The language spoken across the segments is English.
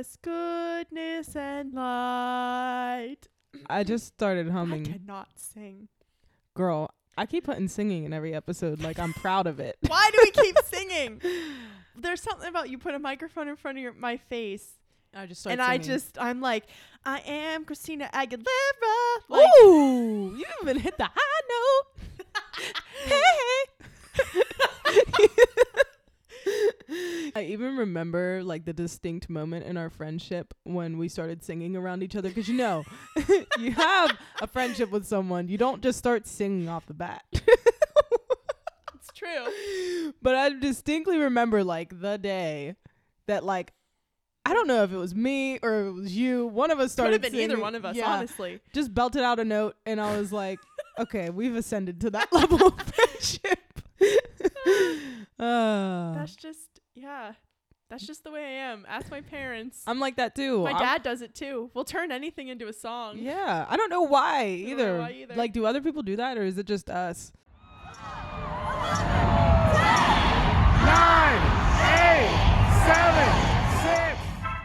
us goodness and light. I just started humming. I humming. cannot sing. Girl, I keep putting singing in every episode. Like I'm proud of it. Why do we keep singing? There's something about you put a microphone in front of your my face, I just and I just I'm like, I am Christina Aguilera. Like, Ooh, you even hit the high note. hey. I even remember like the distinct moment in our friendship when we started singing around each other because you know you have a friendship with someone you don't just start singing off the bat it's true. but I distinctly remember like the day that like I don't know if it was me or it was you. One of us started. Could have been either one of us, Yeah, honestly. just belted out a note, and I was like, "Okay, we've ascended to that level of friendship." uh, That's just yeah. That's just the way I am. Ask my parents. I'm like that too. my I'm- dad does it too. We'll turn anything into a song. Yeah, I don't know why don't know either. why either. Like, do other people do that, or is it just us? nine, eight, seven, six.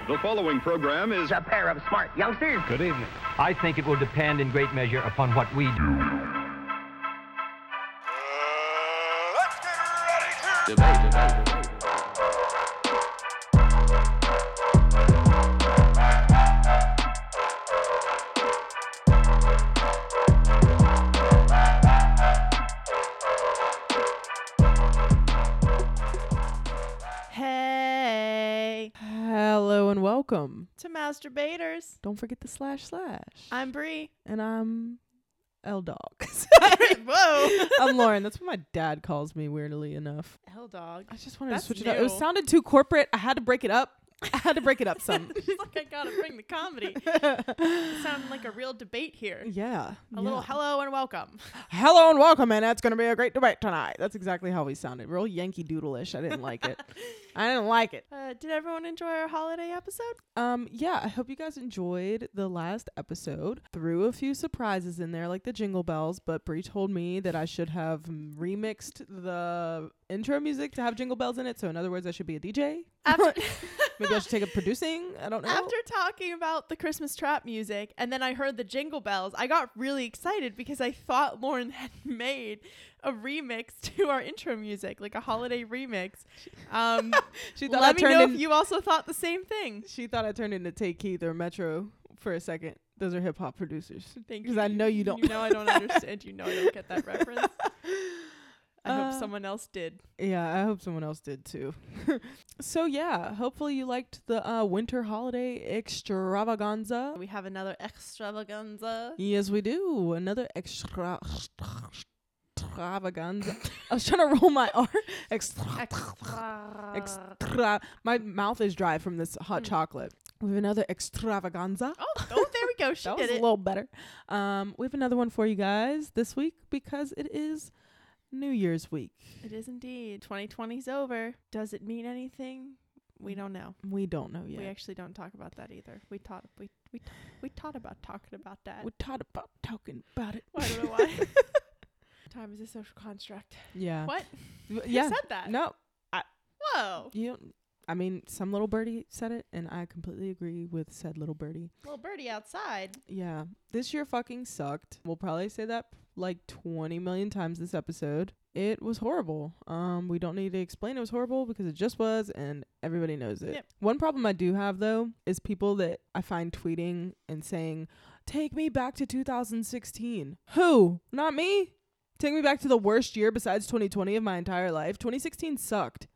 The following program is a pair of smart youngsters. Good evening. I think it will depend in great measure upon what we do. Hey, masturbators. Don't forget the slash slash. I'm Bree. and I'm L Dog. Whoa. I'm Lauren. That's what my dad calls me. Weirdly enough, Hell dog. I just wanted That's to switch it up. It sounded too corporate. I had to break it up. I had to break it up some. She's like, I gotta bring the comedy. Sounding like a real debate here. yeah. A little hello and welcome. Hello and welcome, and it's gonna be a great debate tonight. That's exactly how we sounded. Real Yankee Doodle-ish. I didn't like it. I didn't like it. Uh, did everyone enjoy our holiday episode? Um, yeah, I hope you guys enjoyed the last episode. Threw a few surprises in there, like the jingle bells, but Bree told me that I should have remixed the intro music to have jingle bells in it. So in other words, I should be a DJ. After Maybe I should take up producing. I don't know. after talking about the Christmas trap music and then I heard the jingle bells, I got really excited because I thought Lauren had made a remix to our intro music, like a holiday remix. Um, she thought I let me know if you also thought the same thing. she thought I turned into Tay Keith or Metro for a second. Those are hip hop producers. Thank you. Because I know you don't. You know I don't understand. You know I don't get that reference. I Uh, hope someone else did. Yeah, I hope someone else did too. so yeah, hopefully you liked the uh, winter holiday extravaganza. We have another extravaganza. Yes, we do. Another extra extravaganza. I was trying to roll my R. Extra, Extra. extra. My mouth is dry from this hot Mm. chocolate. We have another extravaganza. Oh, oh, there we go. She that did was a little better. Um, we have another one for you guys this week because it is New Year's week. It is indeed. 2020's over. Does it mean anything? We don't know. We don't know yet. We actually don't talk about that either. We taught we we ta- we taught about talking about that. we taught about talking about it. I don't know why. Time is a social construct. Yeah. What? W- Who Yeah. said that? No, Whoa. you. Don't, I mean, some little birdie said it, and I completely agree with said little birdie. Little birdie outside. Yeah, this year fucking sucked. We'll probably say that like 20 million times this episode. It was horrible. Um, we don't need to explain it was horrible because it just was, and everybody knows it. Yep. One problem I do have though is people that I find tweeting and saying, "Take me back to 2016." Who? Not me. Take me back to the worst year besides 2020 of my entire life. 2016 sucked.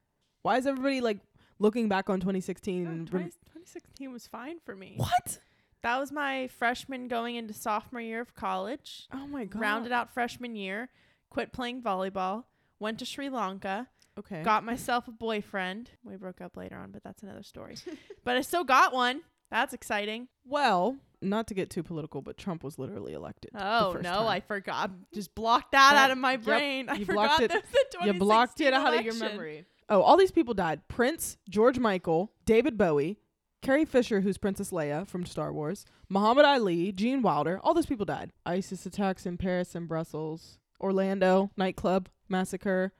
Why is everybody like looking back on 2016? No, and 20, 2016 was fine for me. what? That was my freshman going into sophomore year of college. Oh my god. Rounded out freshman year. Quit playing volleyball. Went to Sri Lanka. Okay. Got myself a boyfriend. We broke up later on, but that's another story. but I still got one. That's exciting. Well, not to get too political, but Trump was literally elected. Oh no, time. I forgot. Just blocked that That- out of my yep, brain. I you forgot blocked it- you blocked it 2016 out of your memory. Oh, all these people died: Prince, George Michael, David Bowie, Carrie Fisher, who's Princess Leia from Star Wars, Muhammad Ali, Gene Wilder. All those people died. ISIS attacks in Paris and Brussels, Orlando nightclub massacre.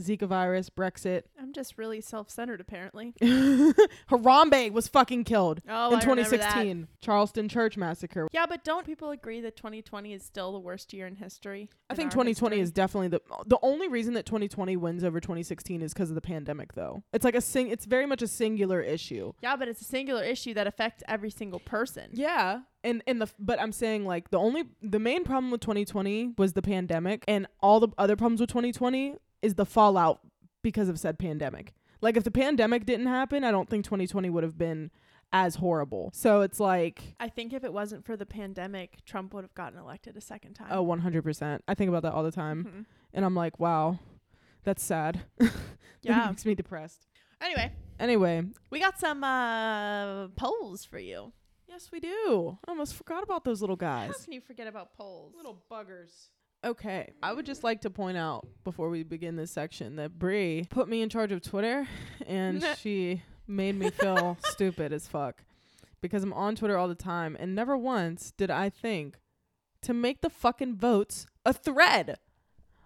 Zika virus, Brexit. I'm just really self-centered, apparently. Harambe was fucking killed Oh, in I remember that. 2016. Charleston Church massacre. Yeah, but don't people agree that 2020 is still the worst year in history? I in think 2020 history? is definitely the the only reason that 2020 wins over 2016 is because of the pandemic though. It's like a sing it's very much a singular issue. Yeah, but it's a singular issue that affects every single person. Yeah. And and the f- but I'm saying like the only the main problem with 2020 was the pandemic and all the other problems with 2020 is the fallout because of said pandemic. Like if the pandemic didn't happen, I don't think 2020 would have been as horrible. So it's like I think if it wasn't for the pandemic, Trump would have gotten elected a second time. oh 100%. I think about that all the time Mhm. and I'm like, wow. That's sad. Yeah. that makes me depressed. Anyway, Anyway, we got some uh polls for you. yes we do. I almost forgot about those little guys. How can you forget about polls? Little buggers. Okay, I would just like to point out before we begin this section that Bree put me in charge of Twitter, and she made me feel stupid as fuck because I'm on Twitter all the time, and never once did I think to make the fucking votes a thread.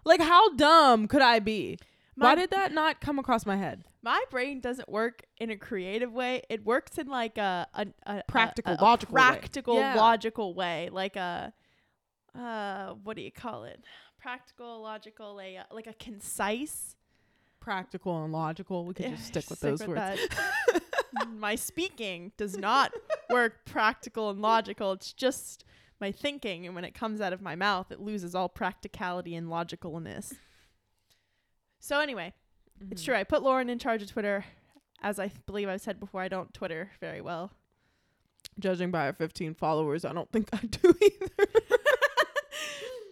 Like, how dumb could I be? Why did that not come across my head? My brain doesn't work in a creative way. It works in like a a, a Practical, a, logical way. practical, Yeah. logical way. Like a uh, what do you call it? Practical, logical, a uh, like a concise. Practical and logical. We could just stick with Stick those with words. my speaking does not work practical and logical. It's just my thinking, and when it comes out of my mouth, it loses all practicality and logicalness. So anyway, it's Mm-hmm. true. I put Lauren in charge of Twitter. As I believe I've said before, I don't Twitter very well. Judging by our 15 followers, I don't think I do either.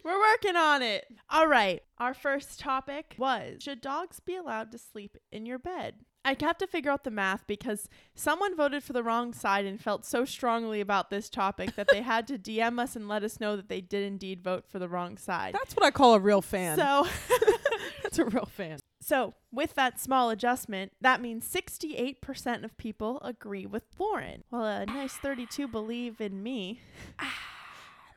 We're working on it. All right. Our first topic was Should dogs be allowed to sleep in your bed? I have to figure out the math because someone voted for the wrong side and felt so strongly about this topic that they had to DM us and let us know that they did indeed vote for the wrong side. That's what I call a real fan. So, That's a real fan. so with that small adjustment, that means 68% of people agree with Lauren, while a nice 32 believe in me.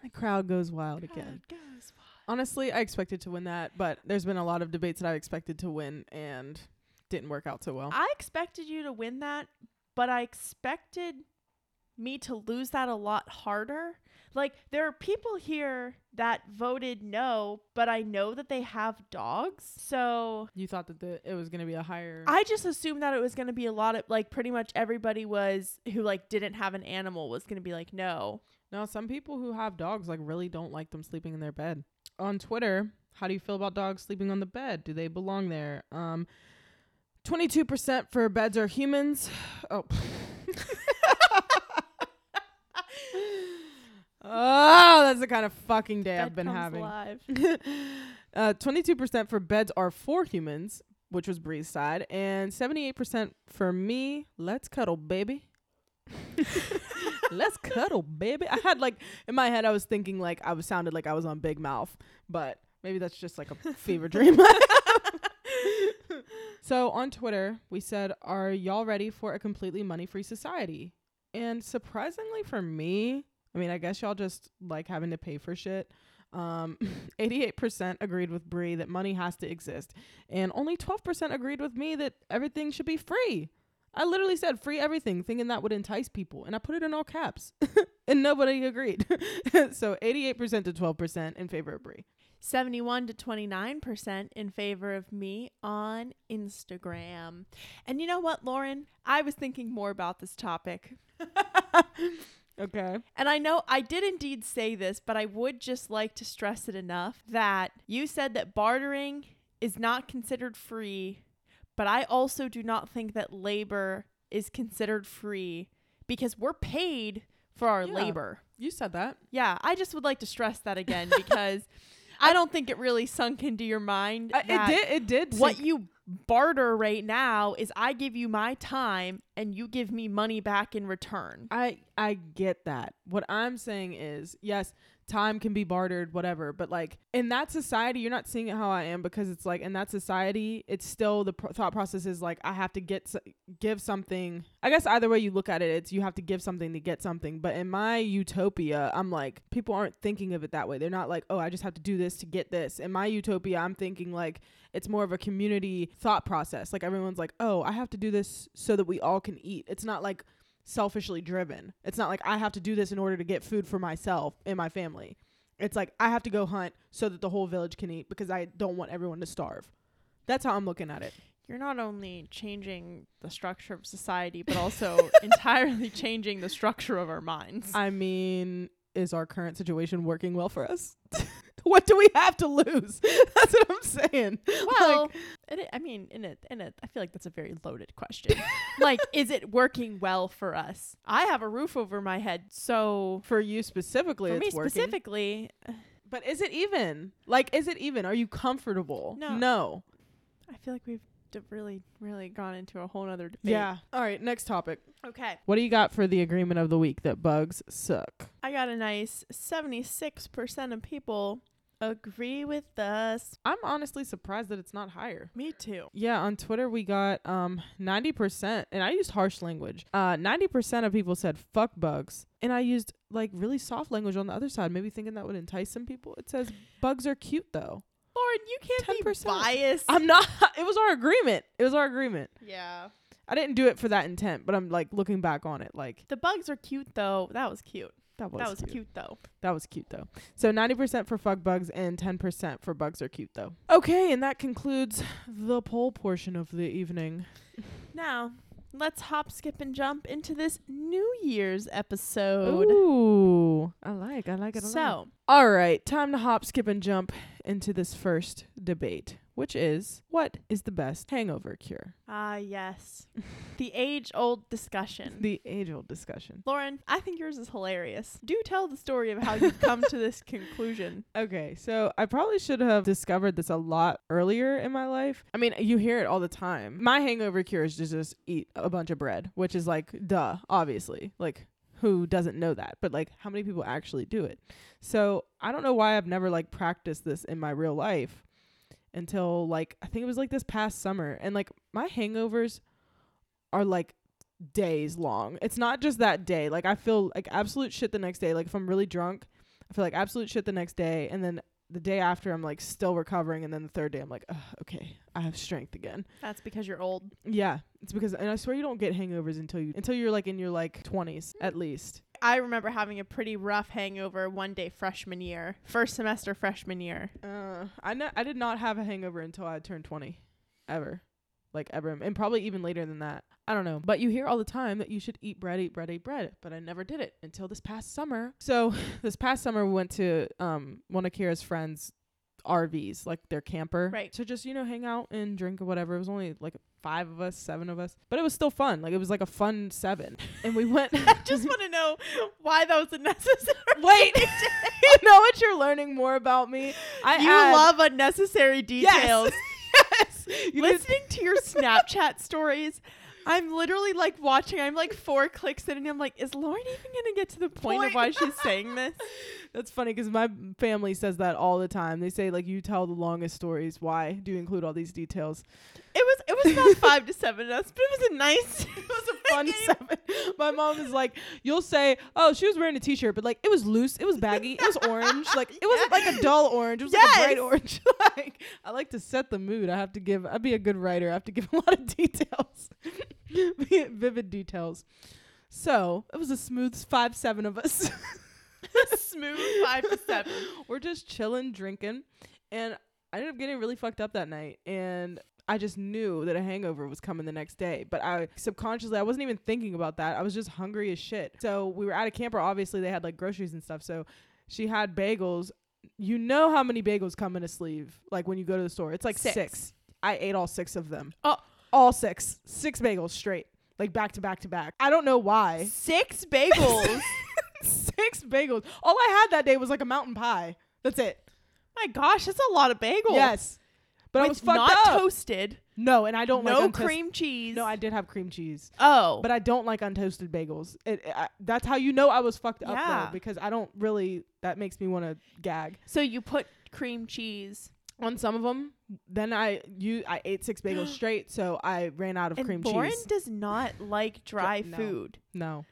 The crowd goes wild again. God goes Honestly, I expected to win that, but there's been a lot of debates that I expected to win and didn't work out so well. I expected you to win that, but I expected me to lose that a lot harder. Like there are people here that voted no, but I know that they have dogs. So you thought that the, it was going to be a higher. I just assumed that it was going to be a lot of like pretty much everybody was who like didn't have an animal was going to be like no. No, some people who have dogs like really don't like them sleeping in their bed. On Twitter, how do you feel about dogs sleeping on the bed? Do they belong there? Um, 22% for beds are humans. Oh. oh, that's the kind of fucking day I've been comes having. alive. uh, 22% for beds are for humans, which was Bree's side, and 78% for me. Let's cuddle, baby. Let's cuddle, baby. I had like in my head, I was thinking like I was sounded like I was on Big Mouth, but maybe that's just like a fever dream. so on Twitter, we said, "Are y'all ready for a completely money-free society?" And surprisingly for me, I mean, I guess y'all just like having to pay for shit. Um, 88% agreed with Bree that money has to exist, and only 12% agreed with me that everything should be free. I literally said free everything, thinking that would entice people, and I put it in all caps, and nobody agreed. so 88% to 12% in favor of Bree. 71 to 29% in favor of me on Instagram. And you know what, Lauren? I was thinking more about this topic. Okay. And I know I did indeed say this, but I would just like to stress it enough that you said that bartering is not considered free, but I also do not think that labor is considered free because we're paid for our Yeah. labor. You said that. Yeah, I just would like to stress that again because I don't think it really sunk into your mind. I, it did. It did. What sink- you barter right now is I give you my time and you give me money back in return. I I get that. What I'm saying is, yes, time can be bartered, whatever. But like in that society, you're not seeing it how I am because it's like in that society, it's still the thought process is like I have to get s- give something. I guess either way you look at it, it's you have to give something to get something. But in my utopia, I'm like people aren't thinking of it that way. They're not like, oh, I just have to do this to get this. In my utopia, I'm thinking like it's more of a community thought process. Like everyone's like, oh, I have to do this so that we all can eat. It's not like selfishly driven. It's not like I have to do this in order to get food for myself and my family. It's like I have to go hunt so that the whole village can eat because I don't want everyone to starve. That's how I'm looking at it. You're not only changing the structure of society, but also entirely changing the structure of our minds. I mean, is our current situation working well for us? what do we have to lose? That's what I'm saying. Well, Like, it, I mean, in it, in it, I feel like that's a very loaded question. like, is it working well for us? I have a roof over my head, so for you specifically, for me working. specifically, uh, But is it even? Like, is it even? Are you comfortable? No. No. I feel like we've d- really, really gone into a whole other debate. Yeah. All right. Next topic. Okay. What do you got for the agreement of the week that bugs suck? I got a nice 76% of people agree with us. I'm honestly surprised that it's not higher. Me too. Yeah, on Twitter we got um 90% and I used harsh language. Uh 90% of people said fuck bugs and I used like really soft language on the other side, maybe thinking that would entice some people. It says bugs are cute though. Lauren, you can't be 10%. biased. I'm not it was our agreement. It was our agreement. yeah. I didn't do it for that intent, but I'm like looking back on it like The bugs are cute though. That was cute. That was that was cute. cute. though. That was cute though. So 90% for fuck bugs and 10% for bugs are cute though. Okay, and that concludes the poll portion of the evening. Now, let's hop, skip, and jump into this New Year's episode. Ooh, I like, I like it a lot. So, All right, time to hop, skip, and jump into this first debate, which is what is the best hangover cure? ah, yes, the age-old discussion. The age old discussion. Lauren, I think yours is hilarious. Do tell the story of how you've come to this conclusion. Okay, so I probably should have discovered this a lot earlier in my life. I mean, you hear it all the time. My hangover cure is to just eat a bunch of bread, which is like, duh, obviously. Like, who doesn't know that? But like, how many people actually do it? So I don't know why I've never like practiced this in my real life until like, I think it was like this past summer. And like, my hangovers are like days long. It's not just that day. Like, I feel like absolute shit the next day. Like, if I'm really drunk, I feel like absolute shit the next day, and then the day after I'm like still recovering, and then the third day I'm like, okay, I have strength again. That's because you're old. Yeah, it's because, and I swear you don't get hangovers until you until you're like in your like 20s at least. I remember having a pretty rough hangover one day freshman year, first semester freshman year. Uh, I know I did not have a hangover until I turned 20, ever, like ever, and probably even later than that. I don't know, but you hear all the time that you should eat bread, eat bread, eat bread, but I never did it until this past summer. So this past summer we went to um one of Kira's friends' RVs, like their camper, Right. To just you know hang out and drink or whatever. It was only like five of us, seven of us, but it was still fun. Like it was like a fun seven, and we went. I just want to know why that was unnecessary. Wait, you know what? You're learning more about me. I you add- love unnecessary details. yes. You Listening to your Snapchat stories, I'm literally like watching. I'm like four clicks in, and I'm like, is Lauren even gonna get to the point, Point. of why she's saying this? That's funny because my family says that all the time. They say like you tell the longest stories. Why do you include all these details? It was it was about five to seven of us, but it was a nice. It was a Fun seven. My mom is like, you'll say, oh, she was wearing a t-shirt, but like it was loose, it was baggy, it was orange, like it wasn't like a dull orange, it was like a bright orange. like I like to set the mood. I have to give. I'd be a good writer. I have to give a lot of details, vivid details. So it was a smooth five, seven of us. smooth five to seven. We're just chilling, drinking, and I ended up getting really fucked up that night. And I just knew that a hangover was coming the next day. But I subconsciously, I wasn't even thinking about that. I was just hungry as shit. So we were at a camper. Obviously, they had like groceries and stuff. So she had bagels. You know how many bagels come in a sleeve? Like when you go to the store, it's like Six. six. I ate all six of them. Oh. all six, six bagels straight, like back to back to back. I don't know why. Six bagels. six bagels. All I had that day was like a mountain pie. That's it. My gosh, that's a lot of bagels. Yes. But I was fucked not up. toasted, no, and I don't no like untoast- cream cheese. No, I did have cream cheese, oh, but I don't like untoasted bagels. It, I, that's how you know I was fucked up Yeah. though, because I don't really. That makes me want to gag. so you put cream cheese On some of them, then I you I ate six bagels straight, so I ran out of and cream Lauren cheese. Lauren does not like dry no. food. No,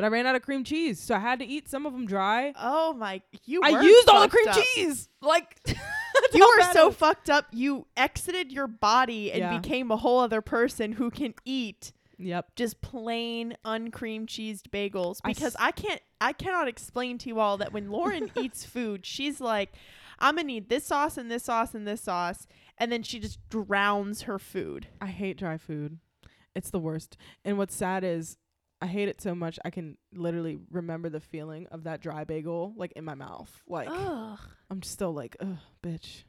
but I ran out of cream cheese, so I had to eat some of them dry. Oh my! You I used all the cream up. cheese. Like You were so fucked up. You exited your body and Yeah. became a whole other person who can eat Yep. just plain uncream cheesed bagels because s- I can't I cannot explain to you all that when Lauren eats food, she's like, I'm gonna need this sauce and this sauce and this sauce, and then she just drowns her food. I hate dry food. It's the worst. And what's sad is I hate it so much I can literally remember the feeling of that dry bagel like in my mouth. Like Ugh. I'm still like, ugh, bitch.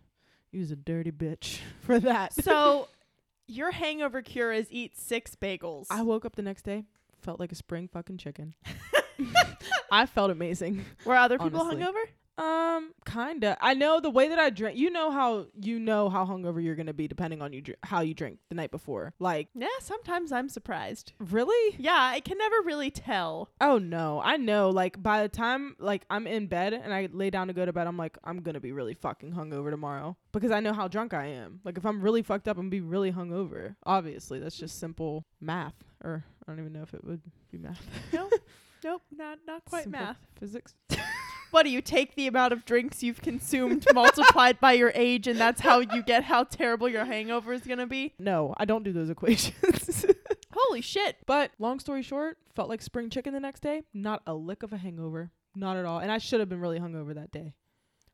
you was a dirty bitch for that. So your hangover cure is eat six bagels. I woke up the next day, felt like a spring fucking chicken. I felt amazing. Were other people honestly. hungover? Um, kinda. I know the way that I drink. You know how you know how hungover you're gonna be depending on you dr- how you drink the night before. Like, Yeah, sometimes I'm surprised. really? Yeah, I can never really tell. Oh no, I know. Like by the time like I'm in bed and I lay down to go to bed, I'm like I'm gonna be really fucking hungover tomorrow because I know how drunk I am. Like if I'm really fucked up, I'm be really hungover. Obviously, that's just simple math, or I don't even know if it would be math. Nope. nope, not not quite Simple math. Physics. What do you take the amount of drinks you've consumed multiplied by your age and that's how you get how terrible your hangover is going to be? No, I don't do those equations. Holy shit. but long story short, felt like spring chicken the next day. Not a lick of a hangover. Not at all. And I should have been really hungover that day.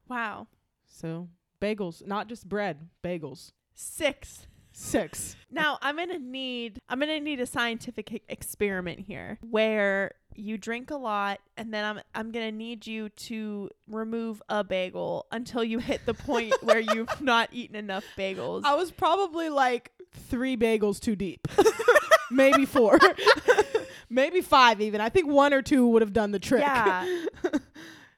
Wow. So bagels, not just bread, bagels. 6. Six. Now, I'm to need I'm to need a scientific experiment here where you drink a lot and then I'm I'm going to need you to remove a bagel until you hit the point where you've not eaten enough bagels. I was probably like three bagels too deep. Maybe four. Maybe five even. I think one or two would have done the trick. Yeah.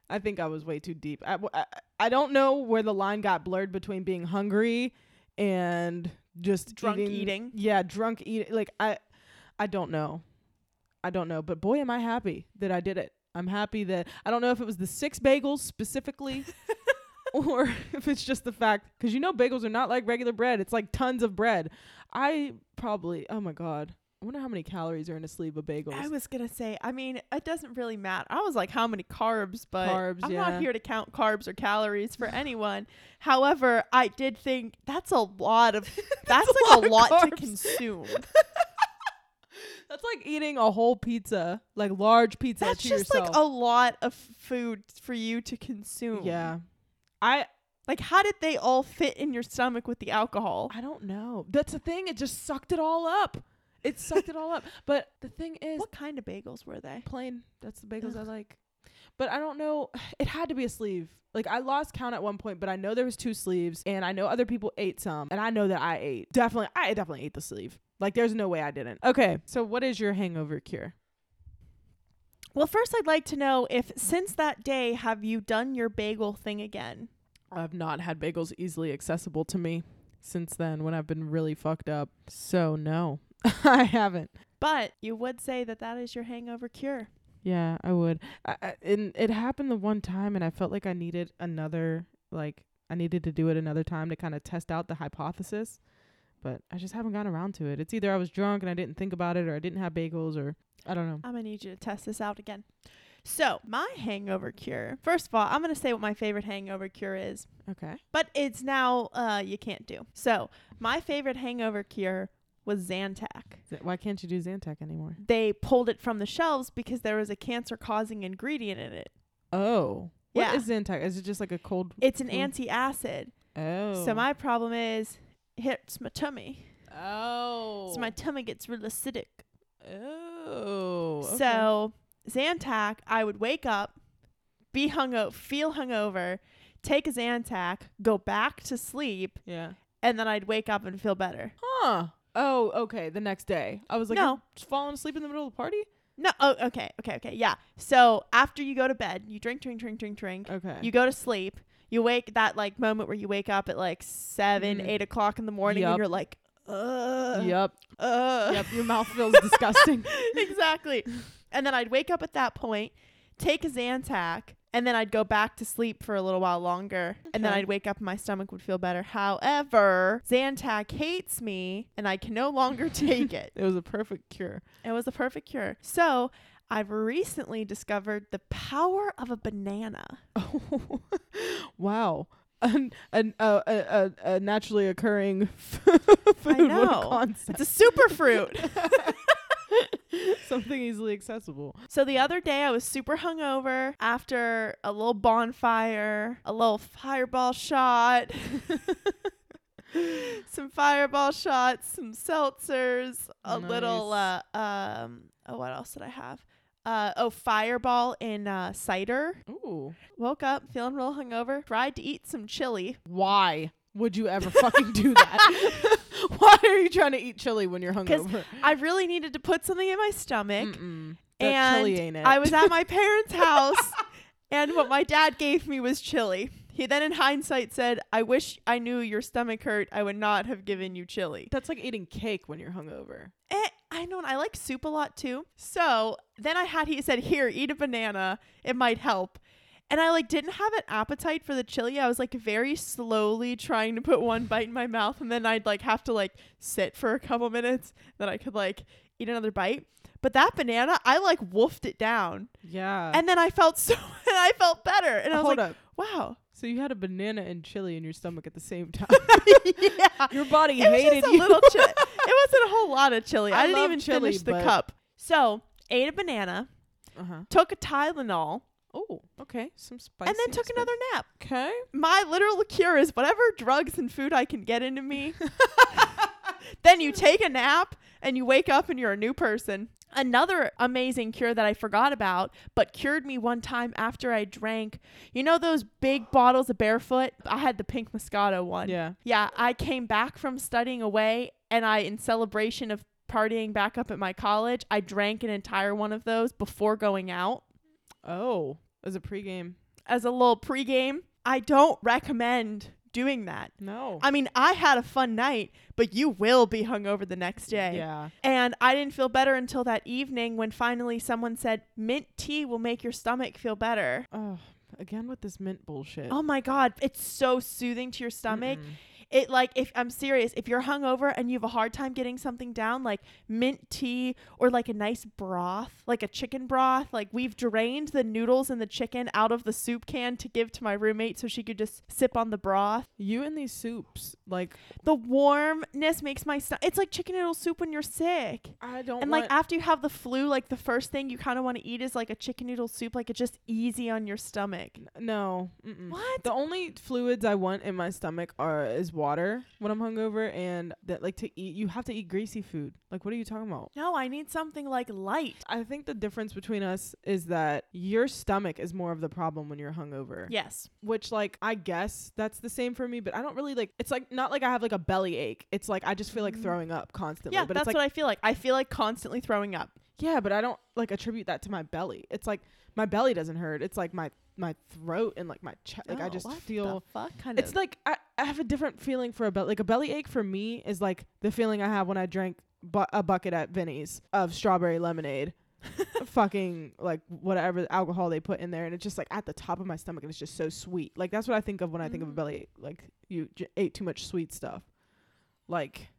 I think I was way too deep. I, w- I- I don't know where the line got blurred between being hungry and just Drunk eating. Yeah, drunk eating. Like I I don't know. I don't know, but boy am I happy that I did it. I'm happy that I don't know if it was the six bagels specifically or if it's just the fact cuz you know bagels are not like regular bread. It's like tons of bread. I probably oh my god. I wonder how many calories are in a sleeve of bagels. I was gonna say, I mean, it doesn't really matter. I was like, how many carbs? But Carbs, I'm yeah. not here to count carbs or calories for anyone. However, I did think that's a lot of that's, a like a lot lot of to consume. That's like eating a whole pizza, like large pizza that's just yourself. like a lot of food for you to consume. yeah. I Like, how did they all fit in your stomach with the alcohol? I don't know. That's the thing. It just sucked it all up. It sucked it all up. But the thing is, What kind of bagels were they? plain. That's the bagels I like. But I don't know. It had to be a sleeve. Like I lost count at one point, but I know there was two sleeves, and I know other people ate some, and I know that I ate definitely. I definitely ate the sleeve. Like there's no way I didn't. Okay, so what is your hangover cure? Well, first, I'd like to know if since that day have you done your bagel thing again? I've not had bagels easily accessible to me since then when I've been really fucked up. So no, I haven't. But you would say that that is your hangover cure. Yeah, I would. I, I, and it happened the one time, and I felt like I needed another, like, I needed to do it another time to kind of test out the hypothesis. But I just haven't gotten around to it. It's either I was drunk and I didn't think about it, or I didn't have bagels, or I don't know. I'm gonna need you to test this out again. So, my hangover cure. First of all, I'm gonna say what my favorite hangover cure is, Okay. but it's now uh you can't do. So, my favorite hangover cure was Zantac. Why can't you do Zantac anymore? They pulled it from the shelves because there was a cancer-causing ingredient in it. Oh. Yeah. What is Zantac? Is it just like a cold? It's an Cool. anti-acid. Oh. So my problem is it hurts my tummy. Oh. So my tummy gets real acidic. Oh. okay. So Zantac, I would wake up, be hungover, feel hungover, take a Zantac, go back to sleep, Yeah. and then I'd wake up and feel better. Huh. Oh, okay. The next day, I was like, No. "You're just falling asleep in the middle of the party. No, oh, okay, okay, okay, yeah. So after you go to bed, you drink, drink, drink, drink, drink. Okay. You go to sleep. you wake that like moment where you wake up at like seven, Mm. eight o'clock in the morning, and you're like, uh, yep. uh. Yep. Your mouth feels disgusting. exactly. And then I'd wake up at that point, take a Zantac, and then I'd go back to sleep for a little while longer. And then I'd wake up and my stomach would feel better. However, Zantac hates me and I can no longer take it. It was a perfect cure. It was a perfect cure. So I've recently discovered the power of a banana. Oh, wow. An, an, uh, a, a, a naturally occurring food know. A concept. It's a super fruit. Something easily accessible. So the other day I was super hungover after a little bonfire, a little fireball shot, some fireball shots, some seltzers, a little uh um oh what else did I have? Uh oh fireball in uh cider. Ooh. Woke up feeling real hungover, tried to eat some chili. Why would you ever fucking do that? Why are you trying to eat chili when you're hungover? I really needed to put something in my stomach. Mm-mm. That and chili ain't it. I was at my parents' house, and what my dad gave me was chili. He then, in hindsight, said, "I wish I knew your stomach hurt. I would not have given you chili." That's like eating cake when you're hungover. Eh, I know. and I like soup a lot too. So then I had. He said, "Here, eat a banana. It might help." And I like didn't have an appetite for the chili. I was like very slowly trying to put one bite in my mouth, and then I'd like have to like sit for a couple minutes. Then I could like eat another bite. But that banana, I like wolfed it down. Yeah. and then I felt so and I felt better and I was hold like up. wow So you had a banana and chili in your stomach at the same time. yeah your body it hated you. little chili it wasn't a whole lot of chili I, I didn't even chili, finish the cup so ate a banana uh-huh. took a Tylenol Oh, okay. Some spicy. and then took spicy. another nap Okay. my literal cure is whatever drugs and food I can get into me then you take a nap and you wake up and you're a new person Another amazing cure that I forgot about, but cured me one time after I drank. You know those big bottles of barefoot? I had the pink Moscato one. Yeah. Yeah, I came back from studying away and I in celebration of partying back up at my college, I drank an entire one of those before going out Oh, as a pregame. as a little pregame. I don't recommend doing that. No. I mean, I had a fun night, but you will be hungover the next day. yeah. And I didn't feel better until that evening when finally someone said mint tea will make your stomach feel better. Oh, again with this mint bullshit. Oh my god, it's so soothing to your stomach. Mm-mm. It like if I'm serious, if you're hungover and you have a hard time getting something down, like mint tea or like a nice broth, like a chicken broth, like we've drained the noodles and the chicken out of the soup can to give to my roommate so she could just sip on the broth. You and these soups, like The warmness makes my stomach. It's like chicken noodle soup when you're sick. I don't And like after you have the flu, like the first thing you kind of want to eat is like a chicken noodle soup, like it's just easy on your stomach. no. Mm-mm. What? The only fluids I want in my stomach are is water when I'm hungover, and that like to eat. You have to eat greasy food. Like, what are you talking about? No, I need something like light. I think the difference between us is that your stomach is more of the problem when you're hungover. Yes. Which, like, I guess that's the same for me, but I don't really like. It's like not like I have like a belly ache. It's like I just feel like Mm. throwing up constantly. Yeah, but that's like what I feel like. I feel like constantly throwing up. yeah, but I don't like attribute that to my belly. It's like my belly doesn't hurt. It's like my my throat and like my chest. Like I Oh, just what feel. the fuck kind It's of. like I, I have a different feeling for a belly. Like a belly ache for me is like the feeling I have when I drank bu- a bucket at Vinny's of strawberry lemonade. fucking like whatever alcohol they put in there and it's just like at the top of my stomach and it's just so sweet like that's what i think of when i think of a Mm. belly ache like you j- ate too much sweet stuff like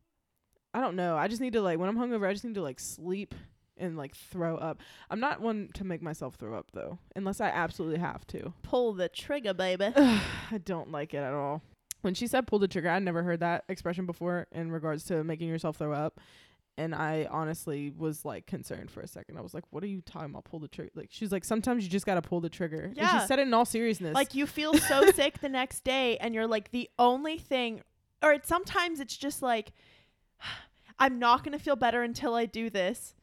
i don't know i just need to like when i'm hungover i just need to like sleep and like throw up i'm not one to make myself throw up though unless i absolutely have to pull the trigger, baby. I don't like it at all. When she said pull the trigger, I'd never heard that expression before in regards to making yourself throw up. And I honestly was like concerned for a second. I was like, what are you talking about? Pull the trigger. Like, she's like, sometimes you just got to pull the trigger. Yeah. And she said it in all seriousness. like you feel so sick the next day, and you're like the only thing, or it's, sometimes it's just like, I'm not gonna feel better until I do this.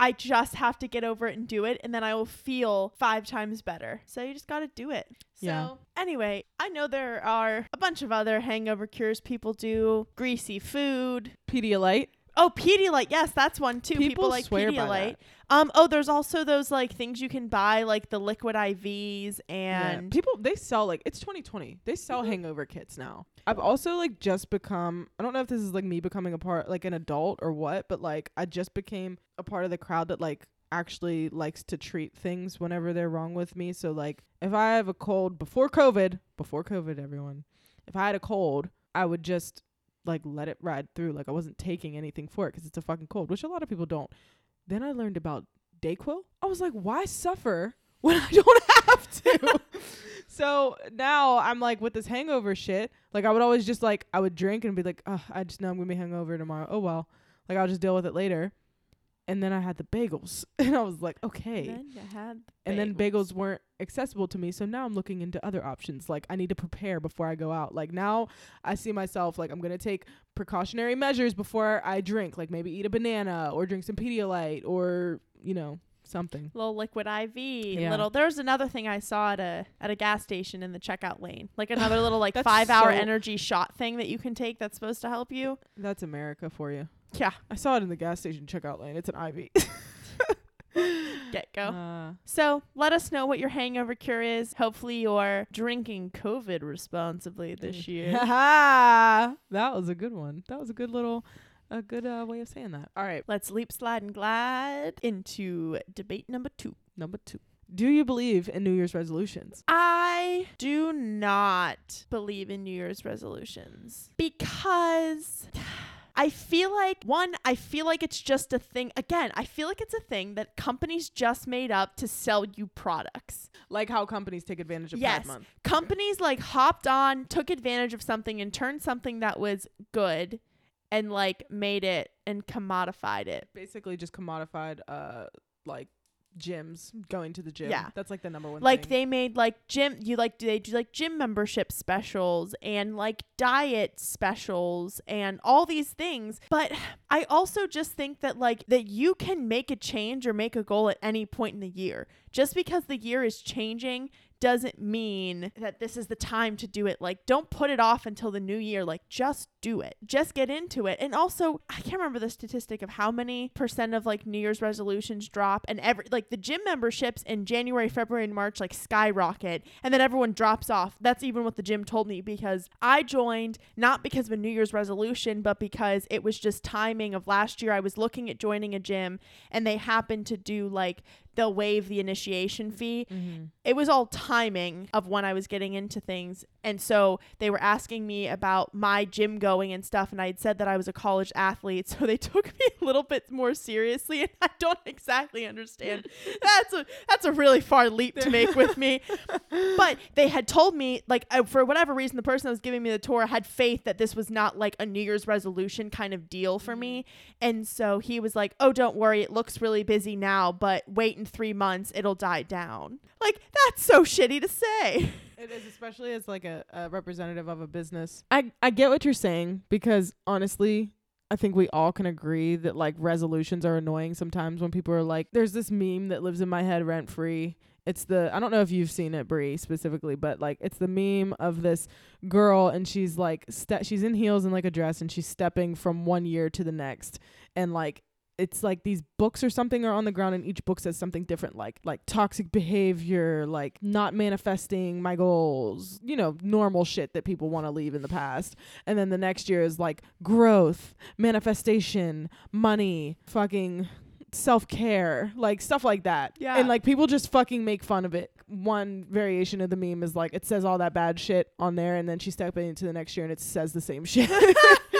I just have to get over it and do it, and then I will feel five times better. So you just got to do it. So, Yeah. anyway, I know there are a bunch of other hangover cures people do greasy food. Pedialyte. Oh, Pedialyte. Yes, that's one too. People, People like swear by Pedialyte. that. Um. Oh, there's also those like things you can buy, like the liquid IVs Yeah, and people they sell like it's 2020. They sell Mhm. hangover kits now. I've also like just become I don't know if this is like me becoming a part like an adult or what, but like I just became a part of the crowd that like actually likes to treat things whenever they're wrong with me. So like if I have a cold before COVID, before COVID everyone, if I had a cold, I would just like let it ride through. Like I wasn't taking anything for it cuz it's a fucking cold, which a lot of people don't. Then I learned about Dayquil. I was like, why suffer when I don't have to? so now I'm like with this hangover shit. Like I would always just like I would drink and be like, oh, I just know I'm gonna be hungover tomorrow. Oh well, like I'll just deal with it later. And then I had the bagels, and I was like, okay. then had and then bagels weren't accessible to me, so now I'm looking into other options. Like I need to prepare before I go out. Like now I see myself like I'm gonna take precautionary measures before I drink. Like maybe eat a banana or drink some Pedialyte or you know something. little liquid IV. Yeah. Little. There's another thing I saw at a at a gas station in the checkout lane, like another little like five hour energy shot thing that you can take that's supposed to help you. That's America for you. Yeah. I saw it in the gas station checkout lane. It's an IV. Get go. Uh, So let us know what your hangover cure is. Hopefully you're drinking COVID responsibly this year. that was a good one. That was a good little, a good uh, way of saying that. All right, Let's leap, slide, and glide into debate number two. number two. Do you believe in New Year's resolutions? I do not believe in New Year's resolutions because I feel like one, I feel like it's just a thing. Again, I feel like it's a thing that companies just made up to sell you products. Like how companies take advantage of Yes. Pride Month. Companies like hopped on, took advantage of something, and turned something that was good and like made it and commodified it. Basically, just commodified, uh, like gyms going to the gym. Yeah. that's like the number one. like thing. they made like gym you like do they do like gym membership specials and like diet specials and all these things but i also just think that like that you can make a change or make a goal at any point in the year just because the year is changing doesn't mean that this is the time to do it. Like don't put it off until the new year. Like just do it. Just get into it. And also i can't remember the statistic of how many percent of like new year's resolutions drop and every like the gym memberships in january february and march like skyrocket and then everyone drops off. That's even what the gym told me because i joined not because of a new year's resolution but because it was just timing of last year. I was looking at joining a gym and they happened to do like they'll waive the initiation fee Mm-hmm. it was all timing of when I was getting into things. And so they were asking me about my gym going and stuff. And I had said that I was a college athlete. So they took me a little bit more seriously. And I don't exactly understand. That's a, that's a really far leap to make with me. But they had told me, like, uh, for whatever reason, the person that was giving me the tour had faith that this was not like a New Year's resolution kind of deal for me. And so he was like, oh, don't worry. It looks really busy now, but wait in three months, it'll die down. Like, that's so shitty to say. It is, especially as like a, a representative of a business. I I get what you're saying because honestly, I think we all can agree that like resolutions are annoying sometimes when people are like, "There's this meme that lives in my head rent free." It's the I don't know if you've seen it, Bree, specifically, but like it's the meme of this girl and she's like ste- she's in heels and like a dress and she's stepping from one year to the next and like it's like these books or something are on the ground and each book says something different like like toxic behavior like not manifesting my goals you know normal shit that people want to leave in the past. And then the next year is like growth manifestation money fucking self-care like stuff like that. Yeah. and like people just fucking make fun of it. One variation of the meme is like it says all that bad shit on there and then she steps into the next year and it says the same shit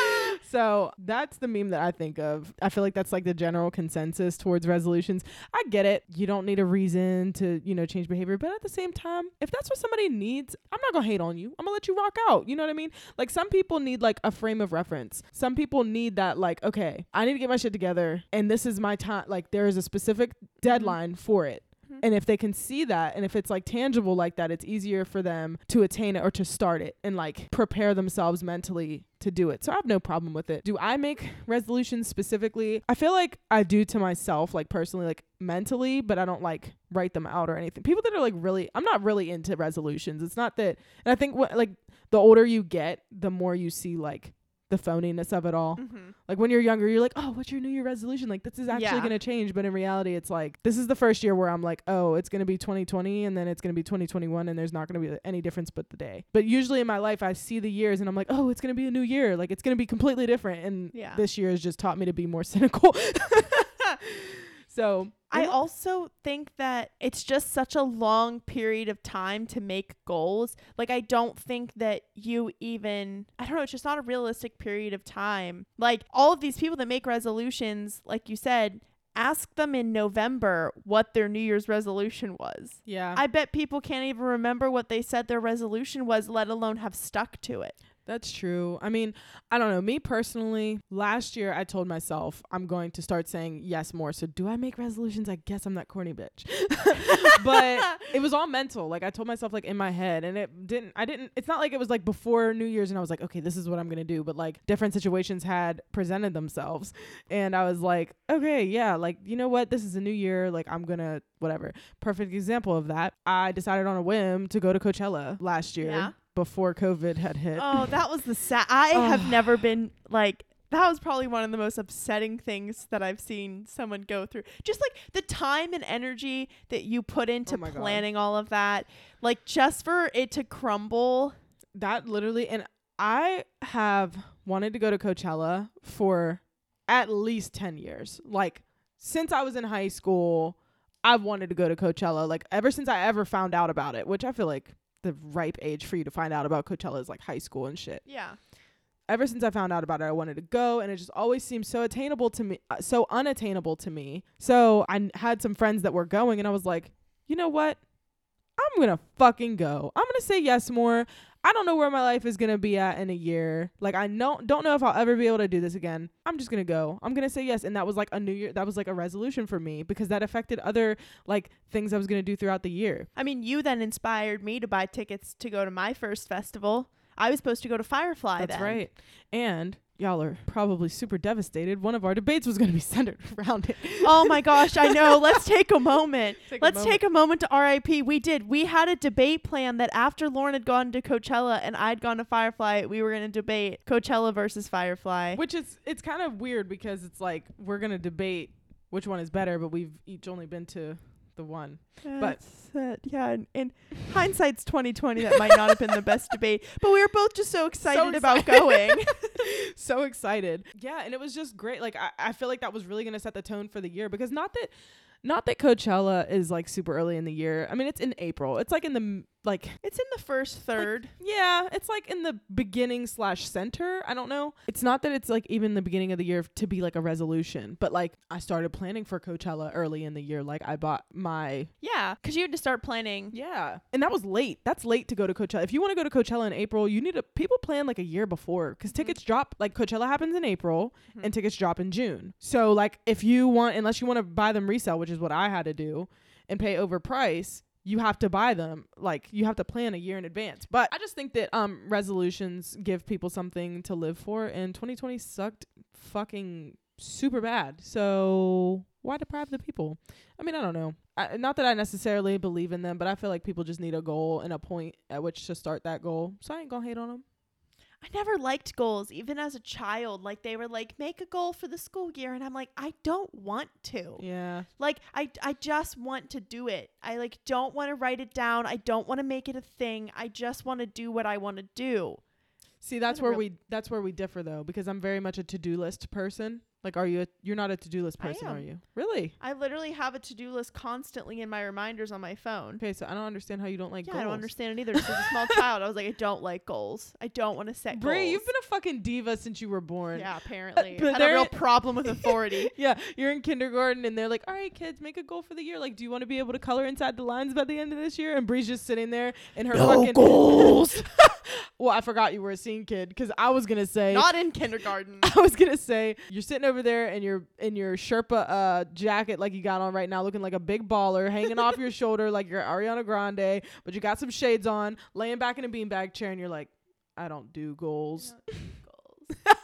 so that's the meme that I think of. I feel like that's like the general consensus towards resolutions. I get it. You don't need a reason to, you know, change behavior. But at the same time, if that's what somebody needs, I'm not going to hate on you. I'm going to let you rock out. You know what I mean? Like some people need like a frame of reference. Some people need that, like, okay, I need to get my shit together. And this is my time. Like there is a specific deadline for it. Mhm. And if they can see that and if it's like tangible like that, it's easier for them to attain it or to start it and like prepare themselves mentally to do it. So I have no problem with it. Do I make resolutions specifically? I feel like I do to myself, like personally, like mentally, but I don't like write them out or anything. People that are like really, I'm not really into resolutions. It's not that, and I think what like the older you get, the more you see like the phoniness of it all. Mhm. Like when you're younger, you're like, oh, what's your New Year resolution? Like this is actually Yeah. gonna change. But in reality, it's like this is the first year where I'm like, oh, it's gonna be 2020, and then it's gonna be 2021, and there's not gonna be any difference but the day. But usually in my life, I see the years, and I'm like, oh, it's gonna be a new year. Like it's gonna be completely different. And Yeah. this year has just taught me to be more cynical. so I also think that it's just such a long period of time to make goals. Like, I don't think that you even, I don't know, it's just not a realistic period of time. Like, all of these people that make resolutions, like you said, ask them in November what their New Year's resolution was. yeah, I bet people can't even remember what they said their resolution was, let alone have stuck to it. That's true. I mean, I don't know. Me personally, last year I told myself I'm going to start saying yes more. So do I make resolutions? I guess I'm that corny bitch. but it was all mental. Like I told myself like in my head and it didn't I didn't it's not like it was like before New Year's and I was like, okay, this is what I'm going to do, but like different situations had presented themselves and I was like, okay, yeah, like you know what? This is a new year, like I'm going to whatever. Perfect example of that. I decided on a whim to go to Coachella last year Yeah. Before COVID had hit. Oh, that was the sad. I have Oh. never been like. That was probably one of the most upsetting things that I've seen someone go through. Just like the time and energy that you put into Oh my God. planning all of that, like just for it to crumble. that literally and I have wanted to go to Coachella for at least 10 years. Like since I was in high school, I've wanted to go to Coachella like ever since I ever found out about it, which I feel like the ripe age for you to find out about Coachella is like high school and shit. Yeah. Ever since I found out about it, I wanted to go and it just always seemed so attainable to me, uh, so unattainable to me. So I n- had some friends that were going and I was like, "You know what? I'm to fucking go. I'm to say yes more. I don't know where my life is gonna be at in a year. Like I know don't know if I'll ever be able to do this again. I'm just gonna go. I'm gonna say yes. And that was like a new year that was like a resolution for me because that affected other like things I was gonna do throughout the year. I mean, you then inspired me to buy tickets to go to my first festival. I was supposed to go to Firefly That's then. right. And y'all are probably super devastated. One of our debates was gonna be centered around it. Oh my gosh, I know. Let's take a moment. Take Let's moment. take a moment to RIP. We did. We had a debate plan that after Lauren had gone to Coachella and I'd gone to Firefly, we were going to debate Coachella versus Firefly. Which is it's kind of weird because it's like we're gonna debate which one is better, but we've each only been to the one. but- it. yeah, in, in hindsight's 2020, that might not have been the best debate, but we were both just so excited about excited. going. so excited. Yeah, and it was just great. Like I, I feel like that was really gonna set the tone for the year because not that not that Coachella is like super early in the year. I mean, it's in April. It's like in the m- like it's in the first third. yeah, it's like in the beginning slash center. I don't know. It's not that it's like even the beginning of the year to be like a resolution, but like I started planning for Coachella early in the year. Like I bought my yeah, because you had to start planning. yeah, and that was late. That's late to go to Coachella. If you want to go to Coachella in April, you need to people plan like a year before because mm-hmm. tickets drop. Like Coachella happens in April, mm-hmm. and tickets drop in June. So like if you want, unless you want to buy them resale, which is what I had to do, and pay over price. You have to buy them like you have to plan a year in advance. But I just think that um resolutions give people something to live for and 2020 sucked fucking super bad. So why deprive the people? I mean, I don't know. I, not that I necessarily believe in them, but I feel like people just need a goal and a point at which to start that goal. So I ain't gonna hate on them. I never liked goals, even as a child. Like they were like, make a goal for the school year, and I'm like, I don't want to. Yeah. Like I, I just want to do it. I like don't want to write it down. I don't want to make it a thing. I just want to do what I want to do. See, that's where real- we that's where we differ though, because I'm very much a to do list person. Like, are you? A, you're not a to do list person, are you? Really? I literally have a to-do list constantly in my reminders on my phone. Okay, so I don't understand how you don't like Yeah, goals. I don't understand it either. Just as a small child, I was like, I don't like goals. I don't want to set goals. Bree, goals. you've been a fucking diva since you were born. yeah, apparently. but Had a real problem with authority. Yeah, you're in kindergarten and they're like, "All right, kids, make a goal for the year. Like, do you want to be able to color inside the lines by the end of this year?" And Bree's just sitting there in her fucking goals. well, I forgot you were a scene kid because I was gonna say Not in kindergarten. I was gonna say you're sitting over there in your in your Sherpa uh jacket like you got on right now, looking like a big baller, hanging off your shoulder like you're Ariana Grande, but you got some shades on, laying back in a beanbag chair, and you're like, I don't do goals. goals.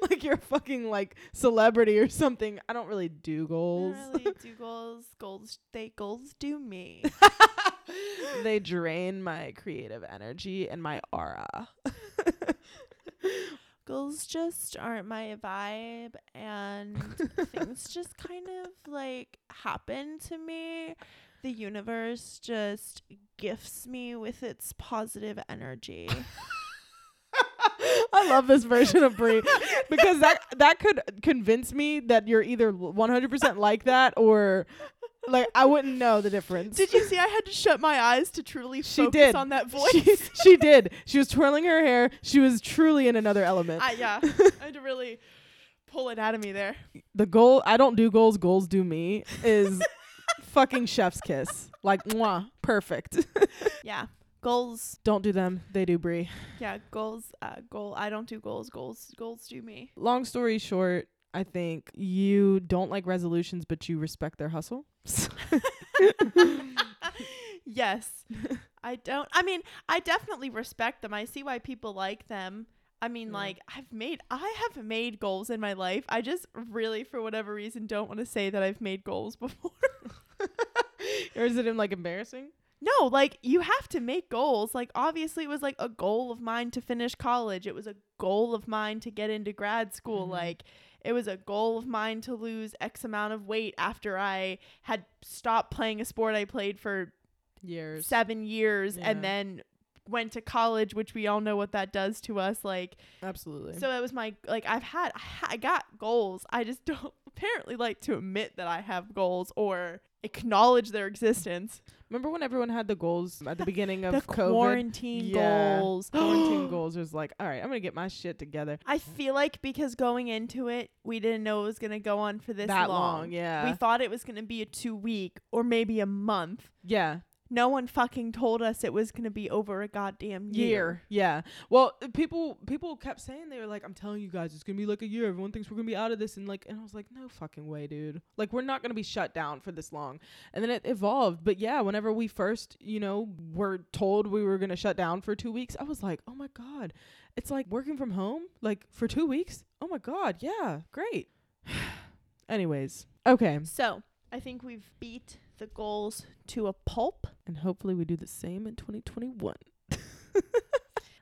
like you're a fucking like celebrity or something. I don't really do I goals. don't really do goals. Goals. They goals do me. they drain my creative energy and my aura. Goals just aren't my vibe, and things just kind of like happen to me. The universe just gifts me with its positive energy. I love this version of Bree because that that could convince me that you're either 100% like that or like I wouldn't know the difference. Did you see I had to shut my eyes to truly She focus did. on that voice? She, she did. She was twirling her hair. She was truly in another element. I, yeah, I had to really pull it out of me there. the goal I don't do goals, goals do me is fucking chef's kiss. Like mwah, perfect. Yeah, goals. don't do them. They do Bree. Yeah, goals. Uh, goal. I don't do goals. Goals. Goals do me. Long story short, I think you don't like resolutions but you respect their hustle. yes, I don't. I mean, I definitely respect them. I see why people like them. I mean, Yeah. like I've made, I have made goals in my life. I just really, for whatever reason, don't want to say that I've made goals before. or is it in like embarrassing? No, like you have to make goals. Like obviously it was like a goal of mine to finish college. It was a goal of mine to get into grad school. Mhm. Like it was a goal of mine to lose X amount of weight after I had stopped playing a sport I played for Years. 7 years Yeah. and then went to college, which we all know what that does to us like Absolutely. so it was my like I've had I got goals. I just don't apparently like to admit that I have goals or acknowledge their existence. Remember when everyone had the goals at the beginning of the COVID? quarantine Yeah. goals. Quarantine goals was like, all right, I'm gonna get my shit together. I feel like because going into it, we didn't know it was going to go on for this that long. long, yeah, We thought it was going to be a two week or maybe a month. yeah, No one fucking told us it was going to be over a goddamn year. year, yeah. Well, uh, people people kept saying they were like, I'm telling you guys, it's gonna be like a year. Everyone thinks we're gonna be out of this, and like, and I was like, no fucking way, dude. Like, we're not gonna be shut down for this long. And then it evolved. But yeah, whenever we first, you know, were told we were gonna shut down for two weeks, I was like, oh my god, it's like working from home, like for two weeks. Oh my god, yeah, great. Anyways, okay, So I think we've beat the goals to a pulp. and hopefully we do the same in 2021.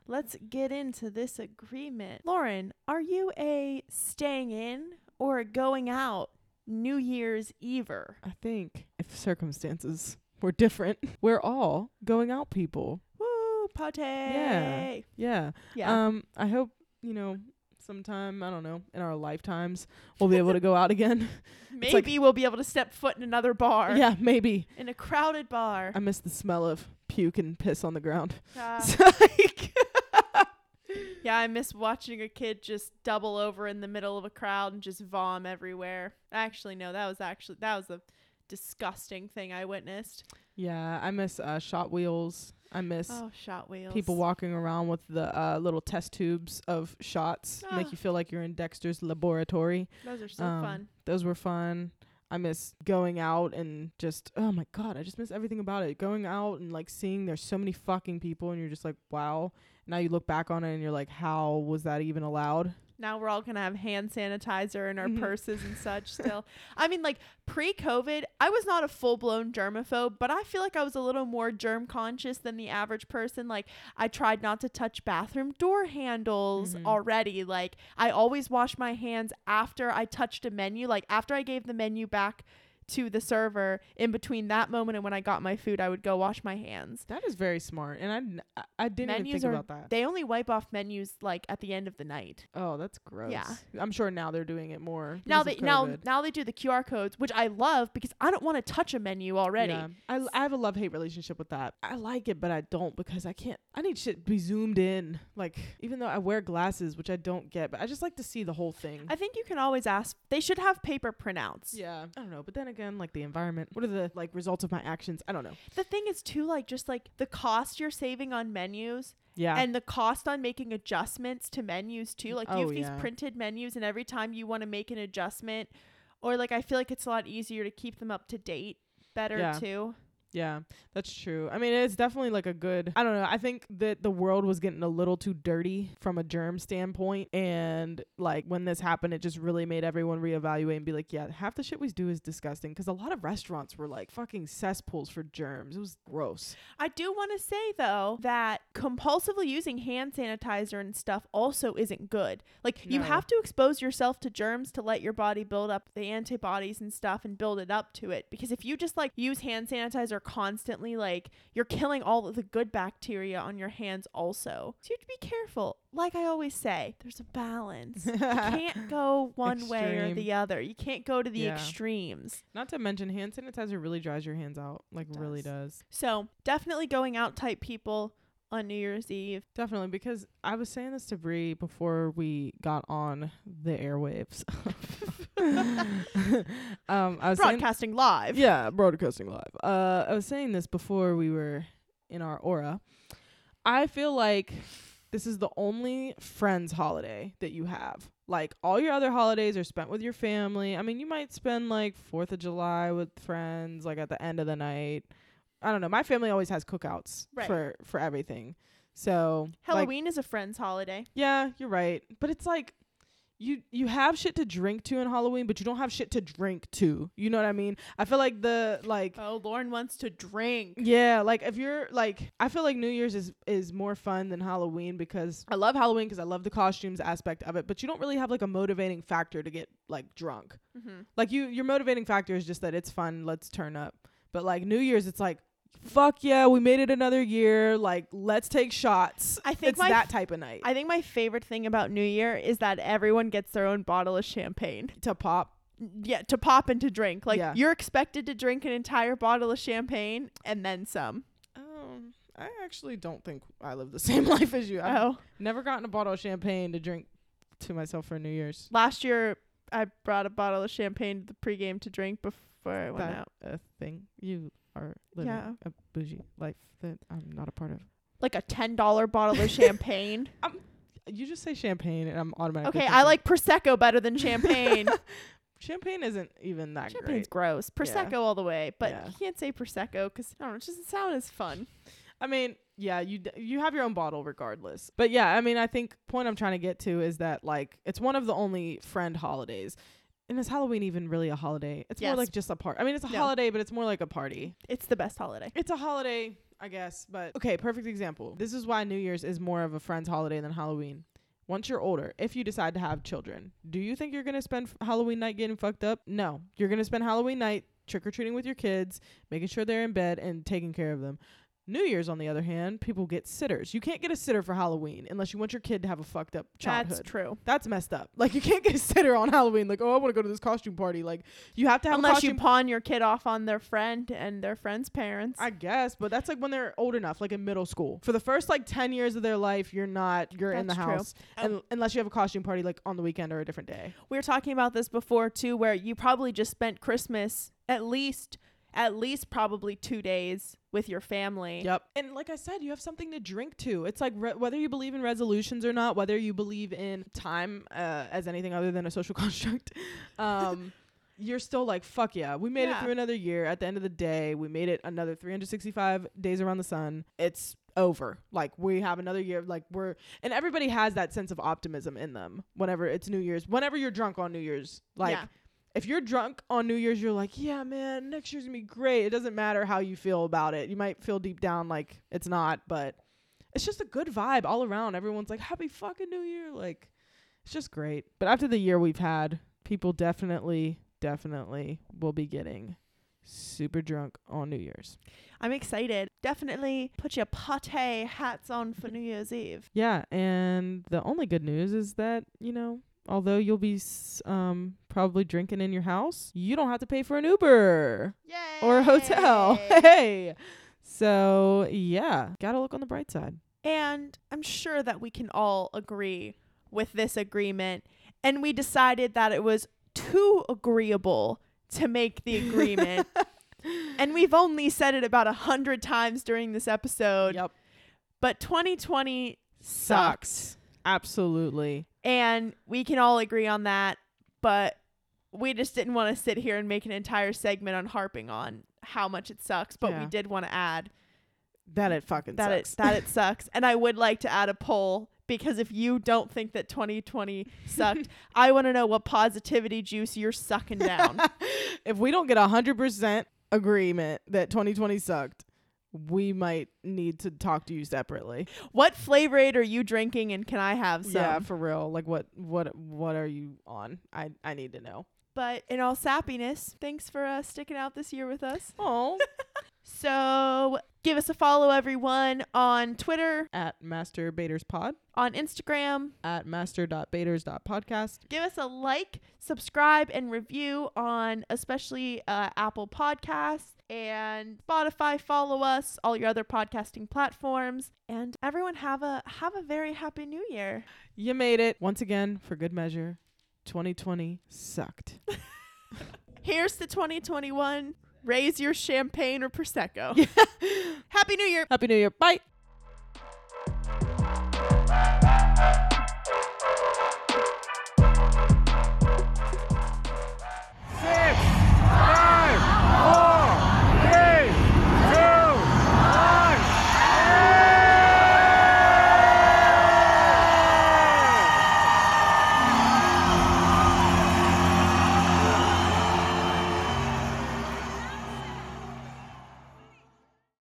Let's get into this agreement. Lauren, are you a staying in or a going out New Year's Ever? I think if circumstances were different, we're all going out people. Woo, party. Yeah. Yeah. Yeah. Um I hope, you know, sometime, I don't know, in our lifetimes we'll be able to go out again. Maybe like- we'll be able to step foot in another bar. yeah, maybe. In a crowded bar. I miss the smell of puke and piss on the ground. Uh, like yeah, I miss watching a kid just double over in the middle of a crowd and just vom everywhere. Actually, no, that was actually that was a disgusting thing I witnessed. Yeah, I miss uh shot wheels. I miss Oh, shot wheels. people walking around with the uh, little test tubes of shots, make Ah. you feel like you're in Dexter's laboratory. Those are so Um, fun. Those were fun. I miss going out and just oh my god, I just miss everything about it. Going out and like seeing there's so many fucking people and you're just like, wow. Now you look back on it and you're like, how was that even allowed? Now we're all gonna have hand sanitizer in our Mhm. purses and such. Still, I mean, like pre-COVID, I was not a full-blown germaphobe, but I feel like I was a little more germ conscious than the average person. Like I tried not to touch bathroom door handles Mhm. already. Like I always washed my hands after I touched a menu. Like after I gave the menu back to the server, in between that moment and when I got my food, I would go wash my hands. That is very smart. And I I didn't Menus even think are about that. they only wipe off menus like at the end of the night. oh, that's gross. Yeah. I'm sure now they're doing it more. Now they now now they do the QR codes, which I love because I don't want to touch a menu already. Yeah. I, I have a love hate relationship with that. I like it, but I don't because I can't. I need shit to be zoomed in. Like, even though I wear glasses, which I don't get, but I just like to see the whole thing. I think you can always ask. They should have paper printouts. yeah. I don't know. But then again, like the environment, what are the like results of my actions? I don't know. The thing is too, like just like the cost you're saving on menus Yeah. and the cost on making adjustments to menus too. Like you Oh, have these yeah. printed menus, and every time you want to make an adjustment, or like I feel like it's a lot easier to keep them up to date better Yeah. too. Yeah, that's true. I mean, it's definitely like a good. I don't know. I think that the world was getting a little too dirty from a germ standpoint, and like when this happened, it just really made everyone reevaluate and be like, yeah, half the shit we do is disgusting. Because a lot of restaurants were like fucking cesspools for germs. It was gross. I do want to say though that compulsively using hand sanitizer and stuff also isn't good. Like you have to expose yourself to germs to let your body build up the antibodies and stuff and build it up to it. Because if you just like use hand sanitizer constantly, like you're killing all of the good bacteria on your hands also. So you have to be careful. Like I always say, there's a balance. you can't go one way or the other. You can't go to the Yeah. extremes. Not to mention, hand sanitizer really dries your hands out. Like really does. does. So definitely going out type people on New Year's Eve. Definitely, because I was saying this to Bree before we got on the airwaves. um, I was saying, Broadcasting live. yeah, broadcasting live. Uh, I was saying this before we were in our aura. I feel like this is the only friends holiday that you have. Like all your other holidays are spent with your family. I mean, you might spend like 4th of July with friends like at the end of the night. I don't know. My family always has cookouts Right. for for everything. So, like, Halloween is a friend's holiday. yeah, you're right. But it's like you you have shit to drink to in Halloween, but you don't have shit to drink to. You know what I mean? I feel like the like Oh, Lauren wants to drink. yeah, like if you're like I feel like New Year's is is more fun than Halloween because I love Halloween because I love the costumes aspect of it, but you don't really have like a motivating factor to get like drunk. Mm-hmm. Like you your motivating factor is just that it's fun, let's turn up. But like New Year's it's like fuck yeah, we made it another year, like let's take shots. I think it's my that type of night. I think my favorite thing about New Year is that everyone gets their own bottle of champagne. to pop Yeah, to pop and to drink. Like Yeah. you're expected to drink an entire bottle of champagne and then some. Um, I actually don't think I live the same life as you. I've Oh, never gotten a bottle of champagne to drink to myself for New Year's. last year I brought a bottle of champagne to the pregame to drink before I went that out. a thing you are living Yeah. a bougie life that I'm not a part of. Like a ten dollar bottle of champagne. Um, You just say champagne and I'm automatically. Okay, I like prosecco better than champagne. champagne. Isn't even that Champagne's great. gross. Prosecco all the way, but Yeah. you can't say prosecco because I don't know. It doesn't sound as fun. I mean, yeah, you d- you have your own bottle regardless. But yeah, I mean, I think point I'm trying to get to is that like it's one of the only friend holidays. And is Halloween even really a holiday? It's more like just a part. I mean, it's a No. holiday, but it's more like a party. It's the best holiday. It's a holiday, I guess, but okay, perfect example. This is why New Year's is more of a friend's holiday than Halloween. Once you're older, if you decide to have children, do you think you're going to spend f- Halloween night getting fucked up? No. You're going to spend Halloween night trick or treating with your kids, making sure they're in bed and taking care of them. New Year's, on the other hand, people get sitters. You can't get a sitter for Halloween unless you want your kid to have a fucked up childhood. That's true. That's messed up. Like you can't get a sitter on Halloween. Like, oh, I want to go to this costume party. Like, you have to have a Unless you pawn your kid off on their friend and their friend's parents. I guess, but that's like when they're old enough, like in middle school. For the first like ten years of their life, you're not you're in the That's house, and oh. unless you have a costume party like on the weekend or a different day. we were talking about this before too, where you probably just spent Christmas at least, at least probably two days with your family. Yep. And like I said, you have something to drink to. It's like re- whether you believe in resolutions or not, whether you believe in time uh, as anything other than a social construct. Um, you're still like, fuck yeah, we made it through another year. At the end of the day, we made it another 365 days around the sun. It's over. Like we have another year. Like we're and everybody has that sense of optimism in them. Whenever it's New Year's, whenever you're drunk on New Year's, like. Yeah. If you're drunk on New Year's, you're like, yeah, man, next year's gonna be great. It doesn't matter how you feel about it. You might feel deep down like it's not, but it's just a good vibe all around. Everyone's like, happy fucking New Year. Like, it's just great. But after the year we've had, people definitely, definitely will be getting super drunk on New Year's. I'm excited. Definitely put your pate hats on for New Year's Eve. Yeah, and the only good news is that, you know, although you'll be s- um probably drinking in your house, you don't have to pay for an Uber Yay! or a hotel. Hey. So, yeah, got to look on the bright side. And I'm sure that we can all agree with this agreement. And we decided that it was too agreeable to make the agreement. and we've only said it about a hundred times during this episode. Yep. But 2020 Sucks. sucks. Absolutely. And we can all agree on that. But we just didn't want to sit here and make an entire segment on harping on how much it sucks, but we did want to add That it fucking that sucks. it that it sucks. And I would like to add a poll because if you don't think that 2020 sucked, I want to know what positivity juice you're sucking down. if we don't get a hundred percent agreement that 2020 sucked, we might need to talk to you separately. what flavor aid are you drinking and can I have some? Yeah, for real. Like what what what are you on? I I need to know. But in all sappiness, thanks for uh, sticking out this year with us. Oh. So give us a follow, everyone, on Twitter, at Master Baiters Pod on Instagram. at master.baiters.podcast. Give us a like, subscribe, and review on especially uh, Apple Podcasts and Spotify. Follow us, all your other podcasting platforms, and everyone have a have a very happy New Year. You made it once again for good measure. 2020 sucked. Here's to 2021. Raise your champagne or prosecco. Happy New Year. Happy New Year. Bye.